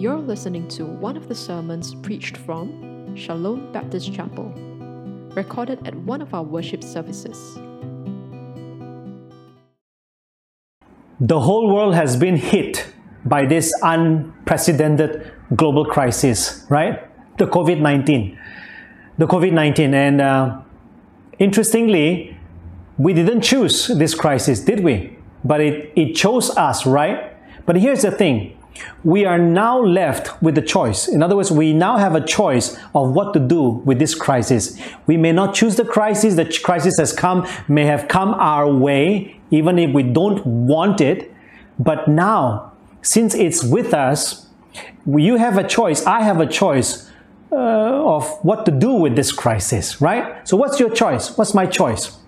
You're listening to one of the sermons preached from Shalom Baptist Chapel, recorded at one of our worship services. The whole world has been hit by this unprecedented global crisis, right? The COVID 19. The COVID 19. And uh, interestingly, we didn't choose this crisis, did we? But it, it chose us, right? But here's the thing we are now left with a choice. In other words, we now have a choice of what to do with this crisis. We may not choose the crisis, the crisis has come, may have come our way, even if we don't want it. But now, since it's with us, you have a choice, I have a choice uh, of what to do with this crisis, right? So, what's your choice? What's my choice?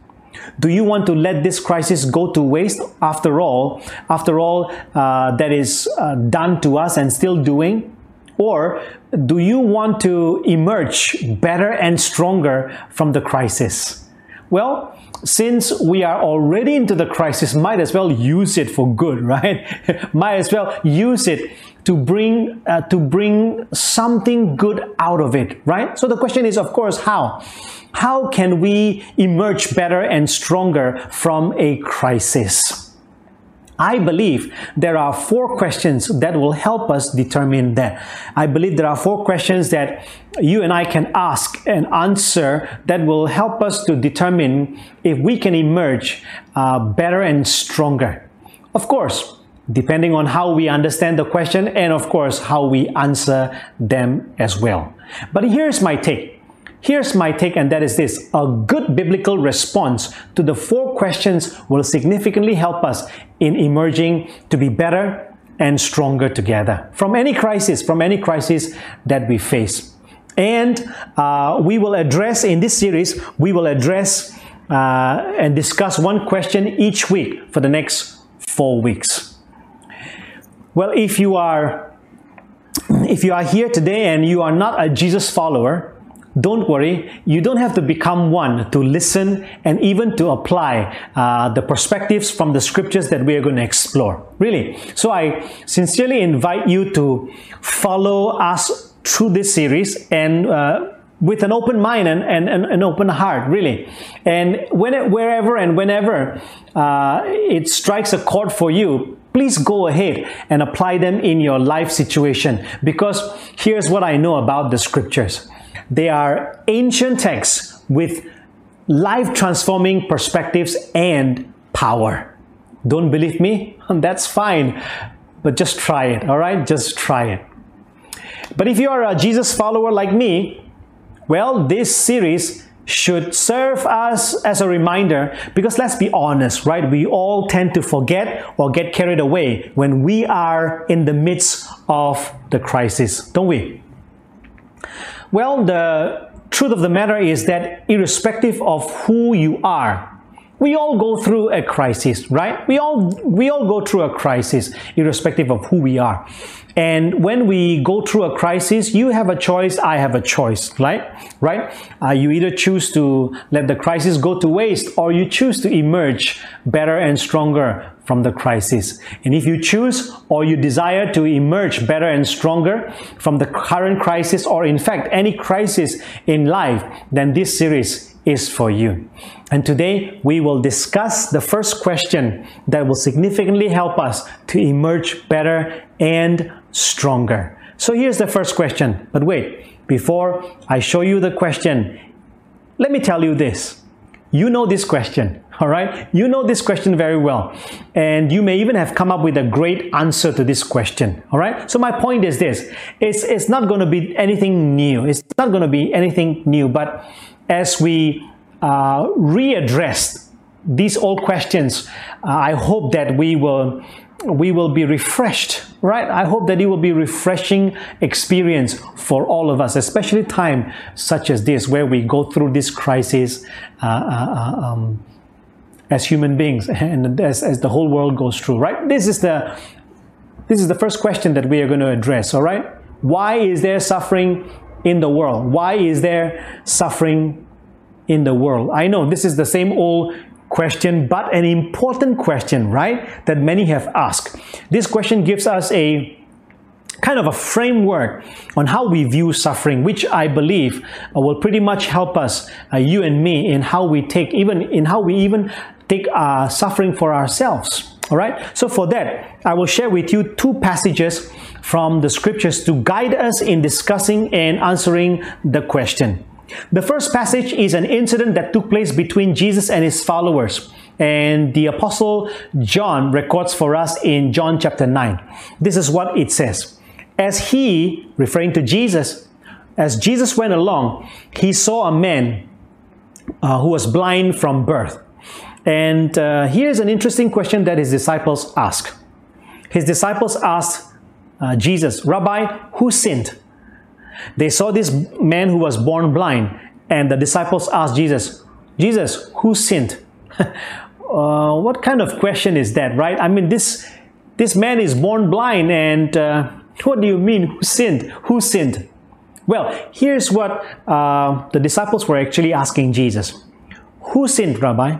Do you want to let this crisis go to waste? After all, after all uh, that is uh, done to us and still doing, or do you want to emerge better and stronger from the crisis? Well, since we are already into the crisis, might as well use it for good, right? might as well use it to bring uh, to bring something good out of it, right? So the question is, of course, how? How can we emerge better and stronger from a crisis? I believe there are four questions that will help us determine that. I believe there are four questions that you and I can ask and answer that will help us to determine if we can emerge uh, better and stronger. Of course, depending on how we understand the question and, of course, how we answer them as well. But here's my take. Here's my take, and that is this a good biblical response to the four questions will significantly help us in emerging to be better and stronger together from any crisis, from any crisis that we face. And uh, we will address in this series, we will address uh, and discuss one question each week for the next four weeks. Well, if you are if you are here today and you are not a Jesus follower, don't worry, you don't have to become one to listen and even to apply uh, the perspectives from the scriptures that we are going to explore. Really. So I sincerely invite you to follow us through this series and uh, with an open mind and, and, and, an open heart, really. And when it, wherever and whenever uh, it strikes a chord for you, please go ahead and apply them in your life situation because here's what I know about the scriptures. They are ancient texts with life transforming perspectives and power. Don't believe me? That's fine, but just try it, all right? Just try it. But if you are a Jesus follower like me, well, this series should serve us as a reminder because let's be honest, right? We all tend to forget or get carried away when we are in the midst of the crisis, don't we? Well, the truth of the matter is that irrespective of who you are, we all go through a crisis, right? We all we all go through a crisis irrespective of who we are. And when we go through a crisis, you have a choice, I have a choice, right? Right? Uh, you either choose to let the crisis go to waste or you choose to emerge better and stronger from the crisis. And if you choose or you desire to emerge better and stronger from the current crisis or in fact any crisis in life, then this series is for you. And today we will discuss the first question that will significantly help us to emerge better and stronger. So here's the first question. But wait, before I show you the question, let me tell you this. You know this question, all right? You know this question very well. And you may even have come up with a great answer to this question, all right? So my point is this. It's, it's not going to be anything new. It's not going to be anything new. But as we uh, readdress these old questions, uh, I hope that we will we will be refreshed, right? I hope that it will be refreshing experience for all of us, especially time such as this, where we go through this crisis uh, uh, uh um, as human beings and as, as the whole world goes through, right? This is the this is the first question that we are going to address, all right? Why is there suffering in the world? Why is there suffering in the world? I know this is the same old question, but an important question, right? That many have asked. This question gives us a kind of a framework on how we view suffering, which I believe will pretty much help us, uh, you and me, in how we take, even in how we even take uh, suffering for ourselves. All right. So for that, I will share with you two passages from the scriptures to guide us in discussing and answering the question. The first passage is an incident that took place between Jesus and his followers. And the apostle John records for us in John chapter 9. This is what it says. As he, referring to Jesus, as Jesus went along, he saw a man uh, who was blind from birth. And uh, here's an interesting question that his disciples ask. His disciples asked uh, Jesus, Rabbi, who sinned? They saw this man who was born blind, and the disciples asked Jesus, Jesus, who sinned? uh, what kind of question is that, right? I mean, this this man is born blind, and uh, what do you mean, who sinned? Who sinned? Well, here's what uh, the disciples were actually asking Jesus Who sinned, Rabbi?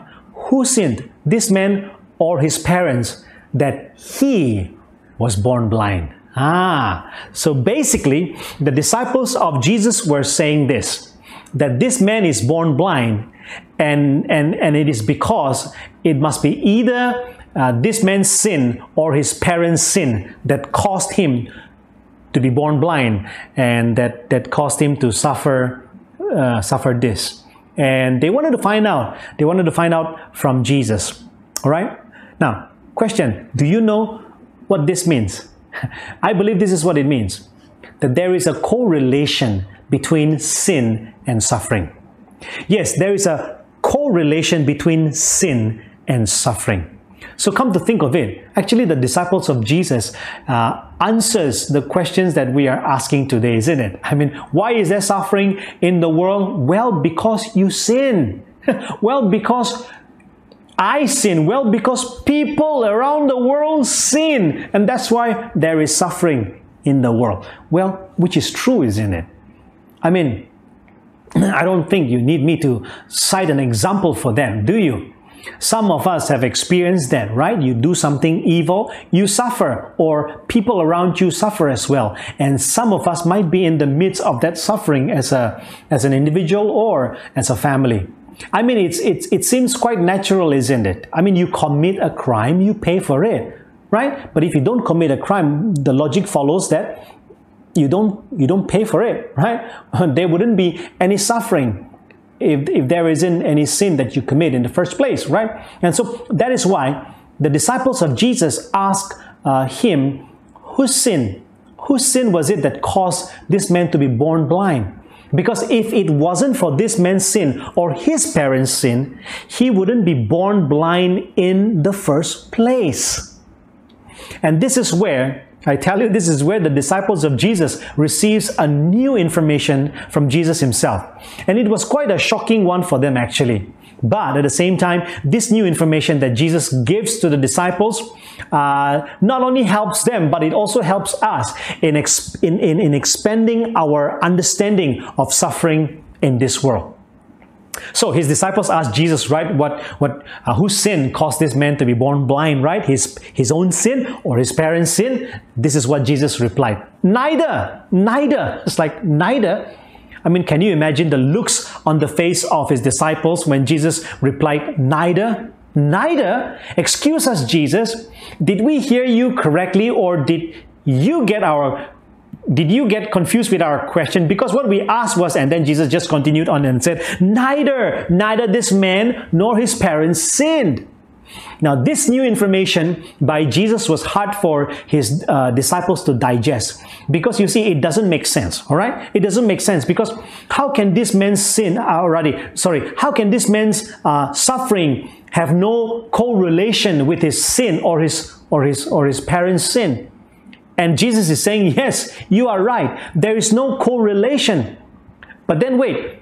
Who sinned, this man or his parents, that he was born blind? Ah, so basically, the disciples of Jesus were saying this that this man is born blind, and, and, and it is because it must be either uh, this man's sin or his parents' sin that caused him to be born blind and that, that caused him to suffer, uh, suffer this. And they wanted to find out. They wanted to find out from Jesus. All right? Now, question Do you know what this means? I believe this is what it means that there is a correlation between sin and suffering. Yes, there is a correlation between sin and suffering. So come to think of it, actually the disciples of Jesus uh, answers the questions that we are asking today, isn't it? I mean, why is there suffering in the world? Well, because you sin. well, because I sin? Well, because people around the world sin, and that's why there is suffering in the world. Well, which is true, isn't it? I mean, I don't think you need me to cite an example for them, do you? Some of us have experienced that, right? You do something evil, you suffer, or people around you suffer as well. And some of us might be in the midst of that suffering as a as an individual or as a family. I mean, it's, it's, it seems quite natural, isn't it? I mean, you commit a crime, you pay for it, right? But if you don't commit a crime, the logic follows that you don't, you don't pay for it, right? there wouldn't be any suffering if, if there isn't any sin that you commit in the first place, right? And so that is why the disciples of Jesus asked uh, him, Whose sin? Whose sin was it that caused this man to be born blind? Because if it wasn't for this man's sin or his parents' sin, he wouldn't be born blind in the first place. And this is where I tell you, this is where the disciples of Jesus receives a new information from Jesus himself. And it was quite a shocking one for them actually. But at the same time, this new information that Jesus gives to the disciples uh, not only helps them, but it also helps us in, in, in, in expanding our understanding of suffering in this world. So his disciples asked Jesus, right, what, what, uh, whose sin caused this man to be born blind, right? His, his own sin or his parents' sin? This is what Jesus replied. Neither, neither. It's like, neither. I mean, can you imagine the looks on the face of his disciples when Jesus replied, neither? Neither. Excuse us, Jesus. Did we hear you correctly or did you get our did you get confused with our question? Because what we asked was, and then Jesus just continued on and said, Neither, neither this man nor his parents sinned. Now, this new information by Jesus was hard for his uh, disciples to digest because you see, it doesn't make sense, all right? It doesn't make sense because how can this man's sin already, sorry, how can this man's uh, suffering have no correlation with his sin or his, or his, or his parents' sin? And Jesus is saying, yes, you are right. There is no correlation. But then wait.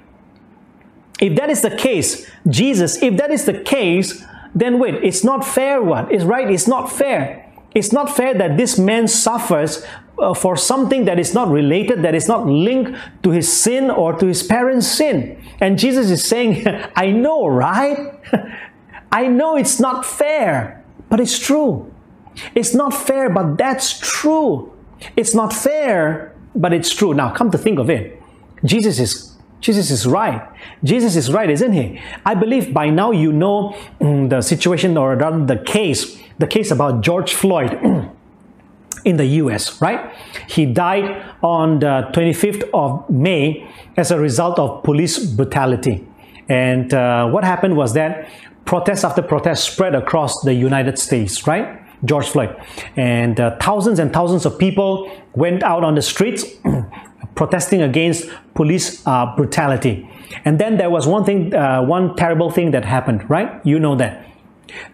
If that is the case, Jesus, if that is the case, then wait, it's not fair what? It's right, it's not fair. It's not fair that this man suffers uh, for something that is not related, that is not linked to his sin or to his parents' sin. And Jesus is saying, I know, right? I know it's not fair, but it's true. It's not fair, but that's true. It's not fair, but it's true. Now, come to think of it, Jesus is Jesus is right. Jesus is right, isn't he? I believe by now you know mm, the situation or rather the case, the case about George Floyd in the US, right? He died on the 25th of May as a result of police brutality. And uh, what happened was that protest after protest spread across the United States, right? George Floyd. And uh, thousands and thousands of people went out on the streets protesting against police uh, brutality. And then there was one thing, uh, one terrible thing that happened, right? You know that.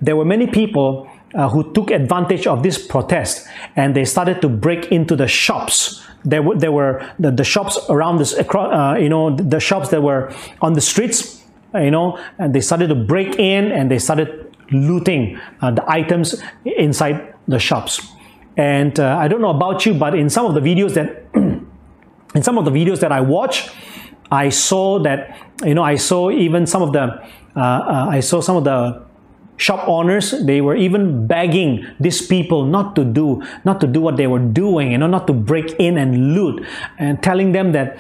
There were many people uh, who took advantage of this protest and they started to break into the shops. There were, there were the, the shops around this, uh, you know, the shops that were on the streets, you know, and they started to break in and they started looting uh, the items inside the shops. And uh, I don't know about you, but in some of the videos that in some of the videos that I watch, I saw that you know I saw even some of the uh, uh, I saw some of the shop owners they were even begging these people not to do not to do what they were doing you know not to break in and loot and telling them that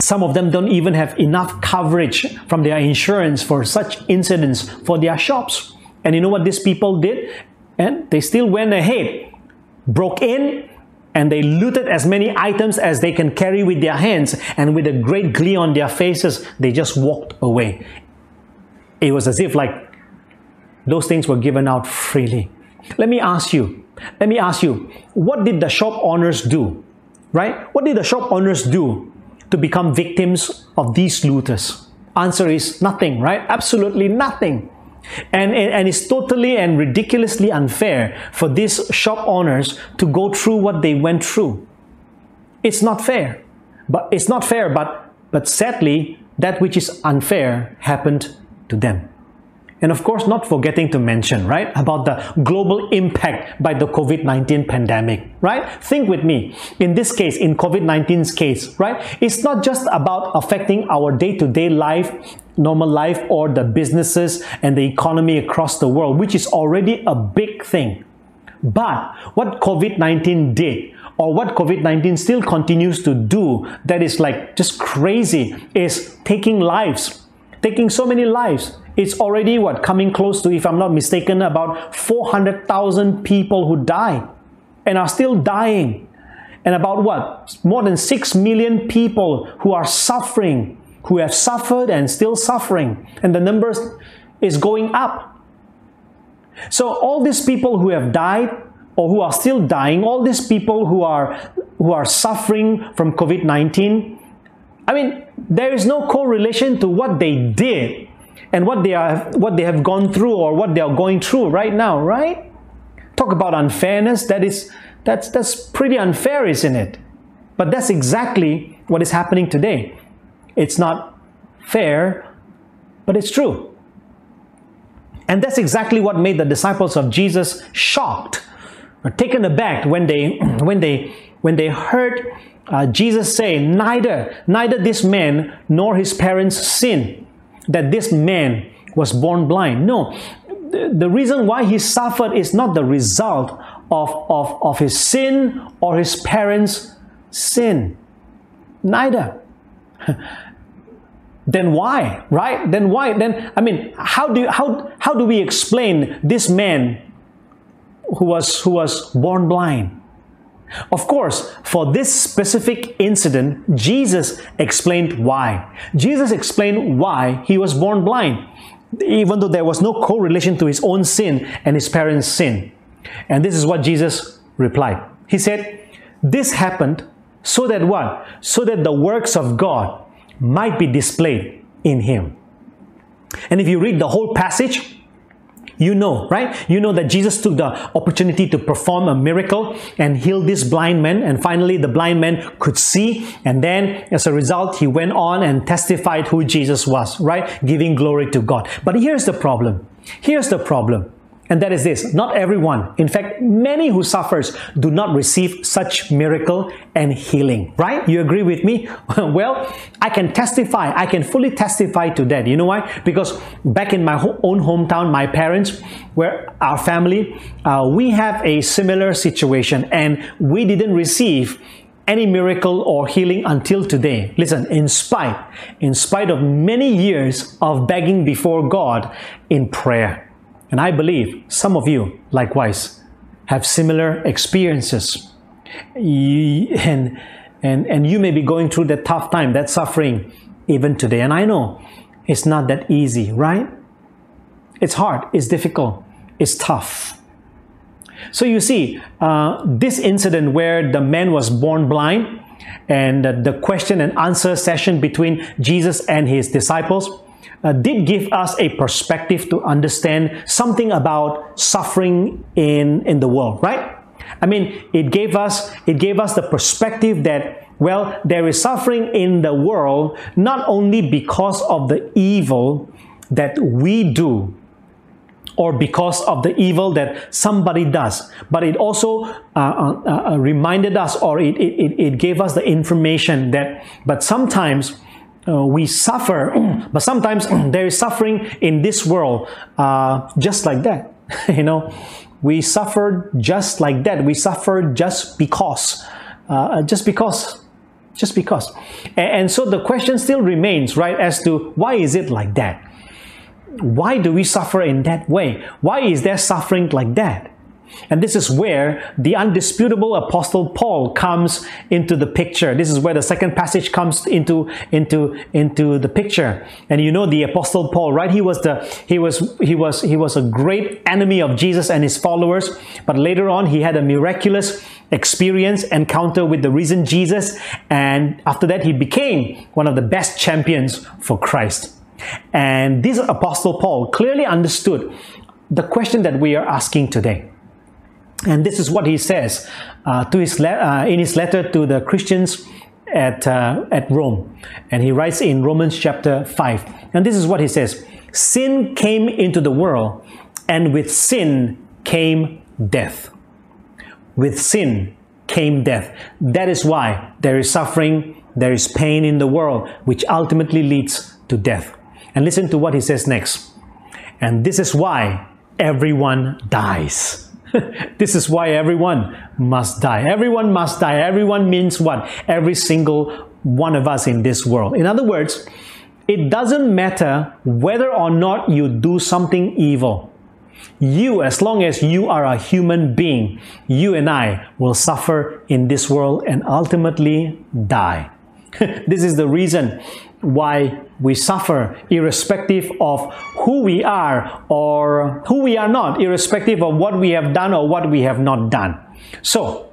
some of them don't even have enough coverage from their insurance for such incidents for their shops. And you know what these people did? And they still went ahead, broke in, and they looted as many items as they can carry with their hands. And with a great glee on their faces, they just walked away. It was as if like those things were given out freely. Let me ask you, let me ask you, what did the shop owners do? Right? What did the shop owners do to become victims of these looters? Answer is nothing, right? Absolutely nothing. And, and, and, it's totally and ridiculously unfair for these shop owners to go through what they went through. It's not fair. But it's not fair, but, but sadly, that which is unfair happened to them. And of course, not forgetting to mention, right, about the global impact by the COVID 19 pandemic, right? Think with me. In this case, in COVID 19's case, right, it's not just about affecting our day to day life, normal life, or the businesses and the economy across the world, which is already a big thing. But what COVID 19 did, or what COVID 19 still continues to do, that is like just crazy, is taking lives, taking so many lives it's already what coming close to, if I'm not mistaken, about 400,000 people who died and are still dying. And about what? More than 6 million people who are suffering, who have suffered and still suffering. And the numbers is going up. So all these people who have died or who are still dying, all these people who are who are suffering from COVID-19, I mean, there is no correlation to what they did and what they are what they have gone through or what they are going through right now, right? Talk about unfairness, that is that's that's pretty unfair, isn't it? But that's exactly what is happening today. It's not fair, but it's true. And that's exactly what made the disciples of Jesus shocked or taken aback when they when they when they heard uh, Jesus say, "Neither neither this man nor his parents sin." That this man was born blind. No, the reason why he suffered is not the result of, of, of his sin or his parents' sin. Neither. then why? Right? Then why? Then I mean, how do how how do we explain this man who was who was born blind? Of course, for this specific incident, Jesus explained why. Jesus explained why he was born blind, even though there was no correlation to his own sin and his parents' sin. And this is what Jesus replied. He said, This happened so that what? So that the works of God might be displayed in him. And if you read the whole passage, you know, right? You know that Jesus took the opportunity to perform a miracle and heal this blind man. And finally, the blind man could see. And then, as a result, he went on and testified who Jesus was, right? Giving glory to God. But here's the problem. Here's the problem. And that is this not everyone, in fact, many who suffers do not receive such miracle and healing, right? You agree with me? well, I can testify, I can fully testify to that. You know why? Because back in my own hometown, my parents, where our family, uh, we have a similar situation and we didn't receive any miracle or healing until today. Listen, in spite, in spite of many years of begging before God in prayer. And I believe some of you, likewise, have similar experiences. And, and, and you may be going through that tough time, that suffering, even today. And I know it's not that easy, right? It's hard, it's difficult, it's tough. So you see, uh, this incident where the man was born blind and the question and answer session between Jesus and his disciples uh, did give us a perspective to understand something about suffering in, in the world, right? I mean, it gave us it gave us the perspective that well, there is suffering in the world not only because of the evil that we do or because of the evil that somebody does, but it also uh, uh, uh reminded us or it, it, it gave us the information that, but sometimes uh, we suffer, but sometimes there is suffering in this world uh, just like that. you know, we suffer just like that. We suffer just because, uh, just because, just because. And, and so the question still remains, right, as to why is it like that? Why do we suffer in that way? Why is there suffering like that? And this is where the undisputable apostle Paul comes into the picture. This is where the second passage comes into, into, into the picture. And you know the apostle Paul, right? He was the, he was, he was, he was a great enemy of Jesus and his followers. But later on, he had a miraculous experience, encounter with the risen Jesus. And after that, he became one of the best champions for Christ. And this apostle Paul clearly understood the question that we are asking today. And this is what he says uh, to his le- uh, in his letter to the Christians at, uh, at Rome. And he writes in Romans chapter 5. And this is what he says Sin came into the world, and with sin came death. With sin came death. That is why there is suffering, there is pain in the world, which ultimately leads to death. And listen to what he says next. And this is why everyone dies. this is why everyone must die. Everyone must die. Everyone means what? Every single one of us in this world. In other words, it doesn't matter whether or not you do something evil. You, as long as you are a human being, you and I will suffer in this world and ultimately die. this is the reason why we suffer irrespective of who we are or who we are not, irrespective of what we have done or what we have not done. So,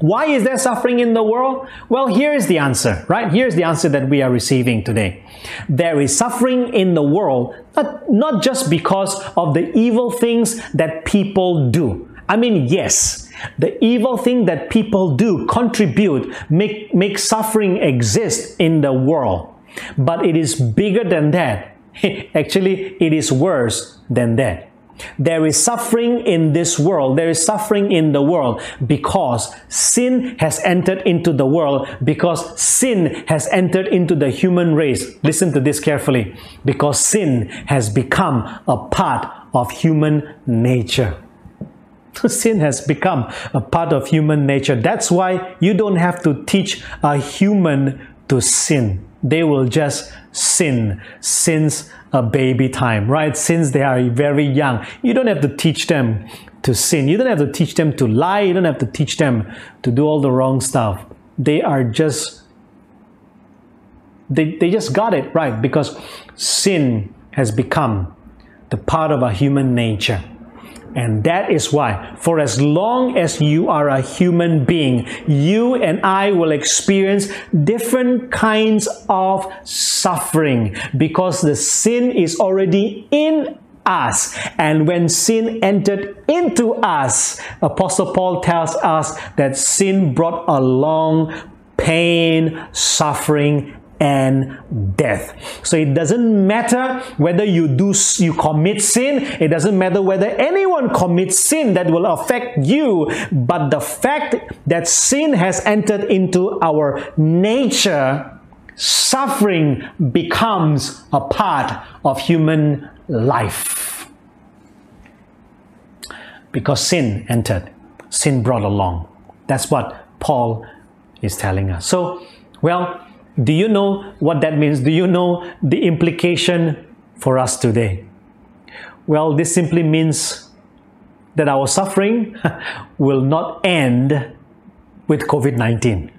why is there suffering in the world? Well, here is the answer, right? Here's the answer that we are receiving today. There is suffering in the world, not, not just because of the evil things that people do. I mean, yes, the evil thing that people do contribute, make, make suffering exist in the world. But it is bigger than that. Actually, it is worse than that. There is suffering in this world. There is suffering in the world because sin has entered into the world, because sin has entered into the human race. Listen to this carefully. Because sin has become a part of human nature. Sin has become a part of human nature. That's why you don't have to teach a human to sin they will just sin since a baby time, right? Since they are very young. You don't have to teach them to sin. You don't have to teach them to lie. You don't have to teach them to do all the wrong stuff. They are just, they, they just got it right because sin has become the part of our human nature. And that is why, for as long as you are a human being, you and I will experience different kinds of suffering because the sin is already in us. And when sin entered into us, Apostle Paul tells us that sin brought along pain, suffering, and death. So it doesn't matter whether you do you commit sin, it doesn't matter whether anyone commits sin that will affect you, but the fact that sin has entered into our nature, suffering becomes a part of human life. Because sin entered, sin brought along. That's what Paul is telling us. So, well, do you know what that means? Do you know the implication for us today? Well, this simply means that our suffering will not end with COVID 19.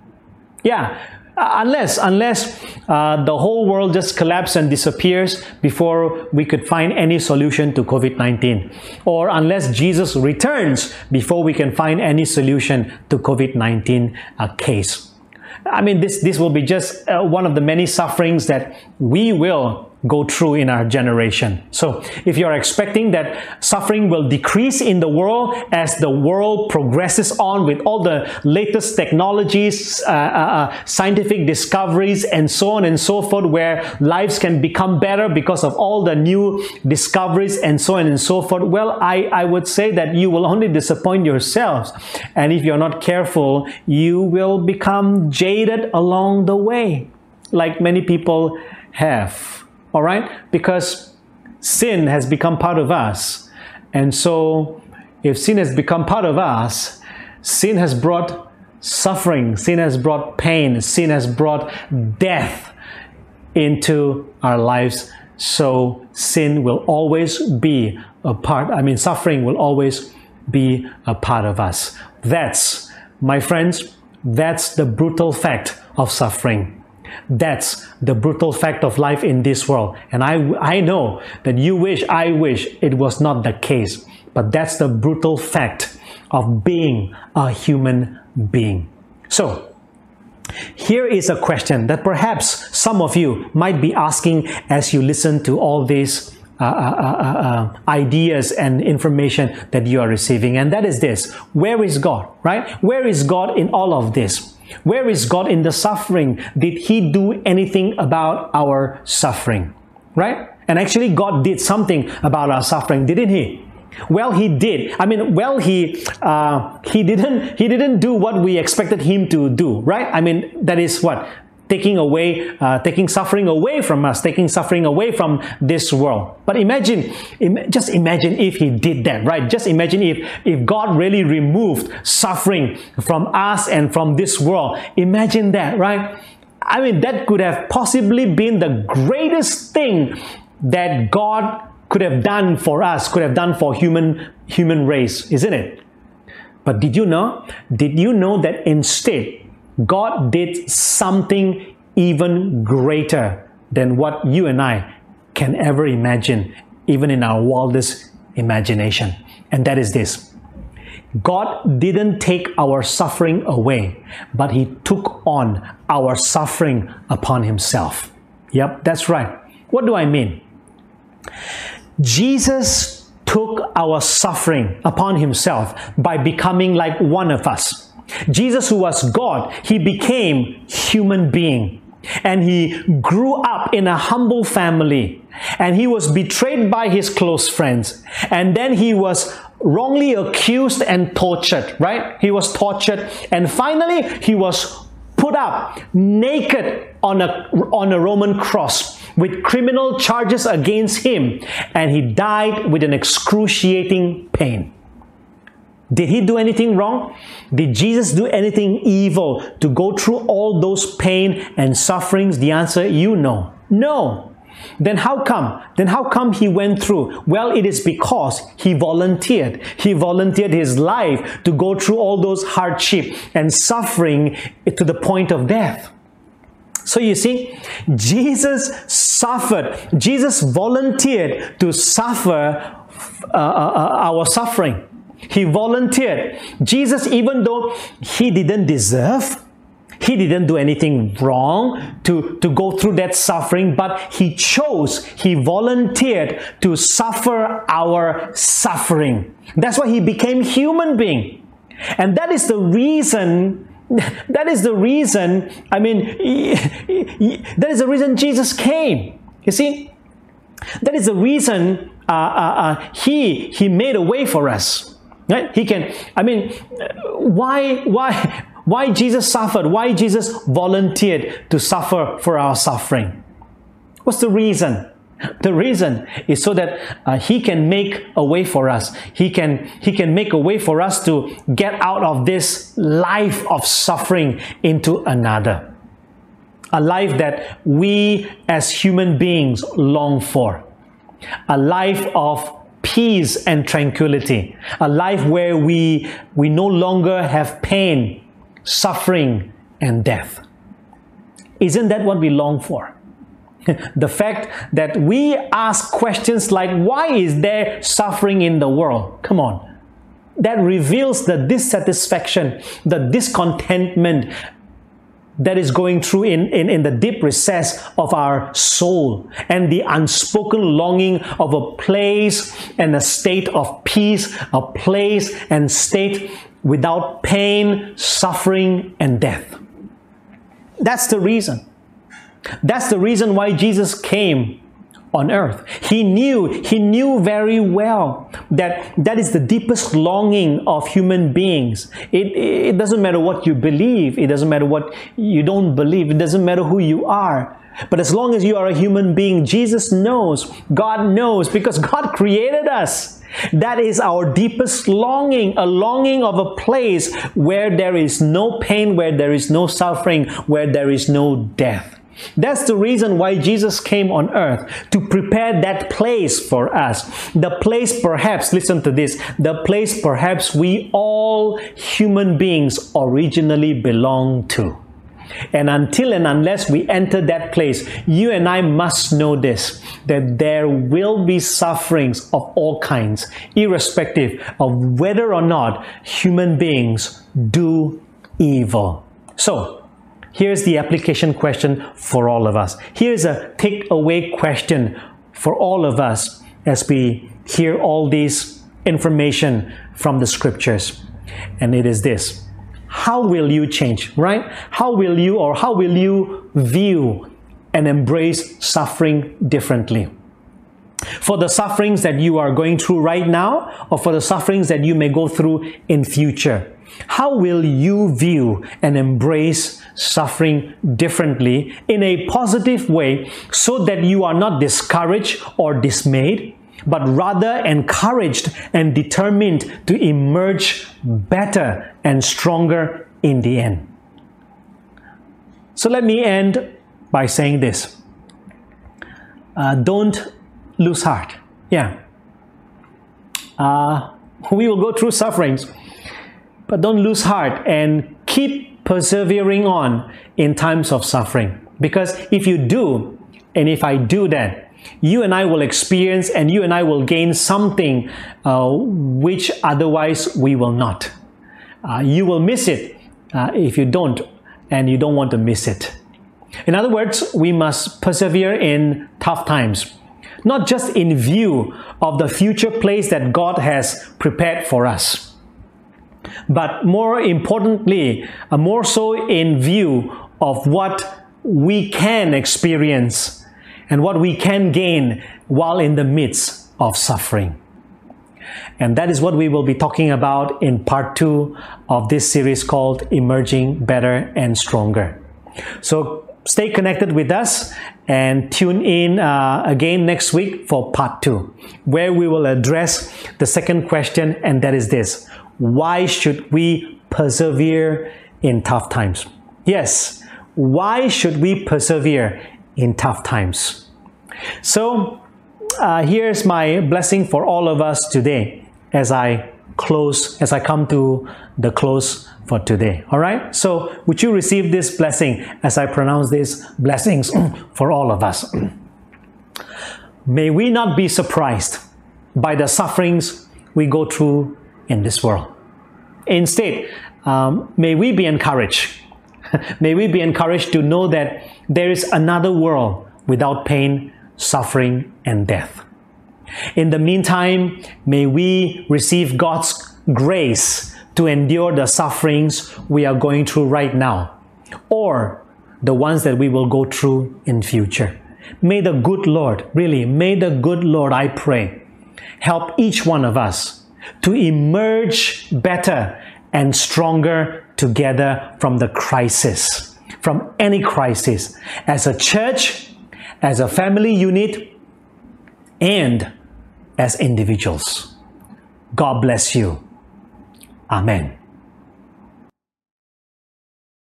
Yeah, unless unless uh, the whole world just collapses and disappears before we could find any solution to covid-19 or unless jesus returns before we can find any solution to covid-19 uh, case I mean, this, this will be just uh, one of the many sufferings that we will go through in our generation. So, if you're expecting that suffering will decrease in the world as the world progresses on with all the latest technologies, uh, uh, uh, scientific discoveries, and so on and so forth, where lives can become better because of all the new discoveries and so on and so forth, well, I, I would say that you will only disappoint yourselves. And if you're not careful, you will become jaded along the way, like many people have. All right? Because sin has become part of us. And so, if sin has become part of us, sin has brought suffering, sin has brought pain, sin has brought death into our lives. So, sin will always be a part, I mean, suffering will always be a part of us. That's, my friends, that's the brutal fact of suffering. That's the brutal fact of life in this world. And I, I know that you wish, I wish it was not the case. But that's the brutal fact of being a human being. So, here is a question that perhaps some of you might be asking as you listen to all these uh, uh, uh, uh, ideas and information that you are receiving. And that is this Where is God, right? Where is God in all of this? Where is God in the suffering? Did He do anything about our suffering? Right? And actually, God did something about our suffering, didn't He? Well, He did. I mean, well, He uh, He didn't He didn't do what we expected Him to do. Right? I mean, that is what taking away, uh, taking suffering away from us, taking suffering away from this world. But imagine, Im- just imagine if He did that, right? Just imagine if, if God really removed suffering from us and from this world. Imagine that, right? I mean, that could have possibly been the greatest thing that God could have done for us, could have done for human human race, isn't it? But did you know? Did you know that instead God did something even greater than what you and I can ever imagine, even in our wildest imagination. And that is this God didn't take our suffering away, but He took on our suffering upon Himself. Yep, that's right. What do I mean? Jesus took our suffering upon Himself by becoming like one of us. Jesus, who was God, he became human being. And he grew up in a humble family. And he was betrayed by his close friends. And then he was wrongly accused and tortured, right? He was tortured. And finally, he was put up naked on a, on a Roman cross with criminal charges against him. And he died with an excruciating pain. Did he do anything wrong? Did Jesus do anything evil to go through all those pain and sufferings? The answer, you know. No. Then how come? Then how come he went through? Well, it is because he volunteered. He volunteered his life to go through all those hardship and suffering to the point of death. So you see, Jesus suffered. Jesus volunteered to suffer uh, uh, uh our suffering. He volunteered. Jesus, even though he didn't deserve, he didn't do anything wrong to, to go through that suffering, but he chose, he volunteered to suffer our suffering. That's why he became human being. And that is the reason that is the reason, I mean, that is the reason Jesus came. You see, that is the reason uh, uh, uh, he, he made a way for us. Right? He can, I mean, why, why, why Jesus suffered? Why Jesus volunteered to suffer for our suffering? What's the reason? The reason is so that uh, he can make a way for us. He can he can make a way for us to get out of this life of suffering into another. A life that we as human beings long for. A life of peace and tranquility. A life where we we no longer have pain, suffering and death. Isn't that what we long for? the fact that we ask questions like, why is there suffering in the world? Come on. That reveals the dissatisfaction, the discontentment that is going through in, in, in the deep recess of our soul and the unspoken longing of a place and a state of peace, a place and state without pain, suffering, and death. That's the reason. That's the reason why Jesus came on earth. He knew, he knew very well that that is the deepest longing of human beings. It, it doesn't matter what you believe, it doesn't matter what you don't believe, it doesn't matter who you are. But as long as you are a human being, Jesus knows, God knows, because God created us. That is our deepest longing, a longing of a place where there is no pain, where there is no suffering, where there is no death. That's the reason why Jesus came on earth to prepare that place for us. The place, perhaps, listen to this, the place perhaps we all human beings originally belong to. And until and unless we enter that place, you and I must know this that there will be sufferings of all kinds, irrespective of whether or not human beings do evil. So, Here's the application question for all of us. Here's a takeaway question for all of us as we hear all this information from the scriptures. And it is this How will you change, right? How will you or how will you view and embrace suffering differently? For the sufferings that you are going through right now, or for the sufferings that you may go through in future. How will you view and embrace suffering differently in a positive way so that you are not discouraged or dismayed, but rather encouraged and determined to emerge better and stronger in the end? So let me end by saying this. Uh, don't lose heart. Yeah. Uh, we will go through sufferings but don't lose heart and keep persevering on in times of suffering. Because if you do, and if I do that, you and I will experience and you and I will gain something uh, which otherwise we will not. Uh, you will miss it uh, if you don't, and you don't want to miss it. In other words, we must persevere in tough times, not just in view of the future place that God has prepared for us but more importantly, uh, more so in view of what we can experience and what we can gain while in the midst of suffering. And that is what we will be talking about in part two of this series called Emerging Better and Stronger. So stay connected with us and tune in uh, again next week for part two, where we will address the second question, and that is this why should we persevere in tough times? Yes, why should we persevere in tough times? So, uh, here's my blessing for all of us today as I close, as I come to the close for today. All right? So, would you receive this blessing as I pronounce these blessings for all of us? May we not be surprised by the sufferings we go through in this world. Instead, um, may we be encouraged. may we be encouraged to know that there is another world without pain, suffering, and death. In the meantime, may we receive God's grace to endure the sufferings we are going through right now or the ones that we will go through in future. May the good Lord, really, may the good Lord, I pray, help each one of us to emerge better and stronger together from the crisis, from any crisis, as a church, as a family unit, and as individuals. God bless you. Amen.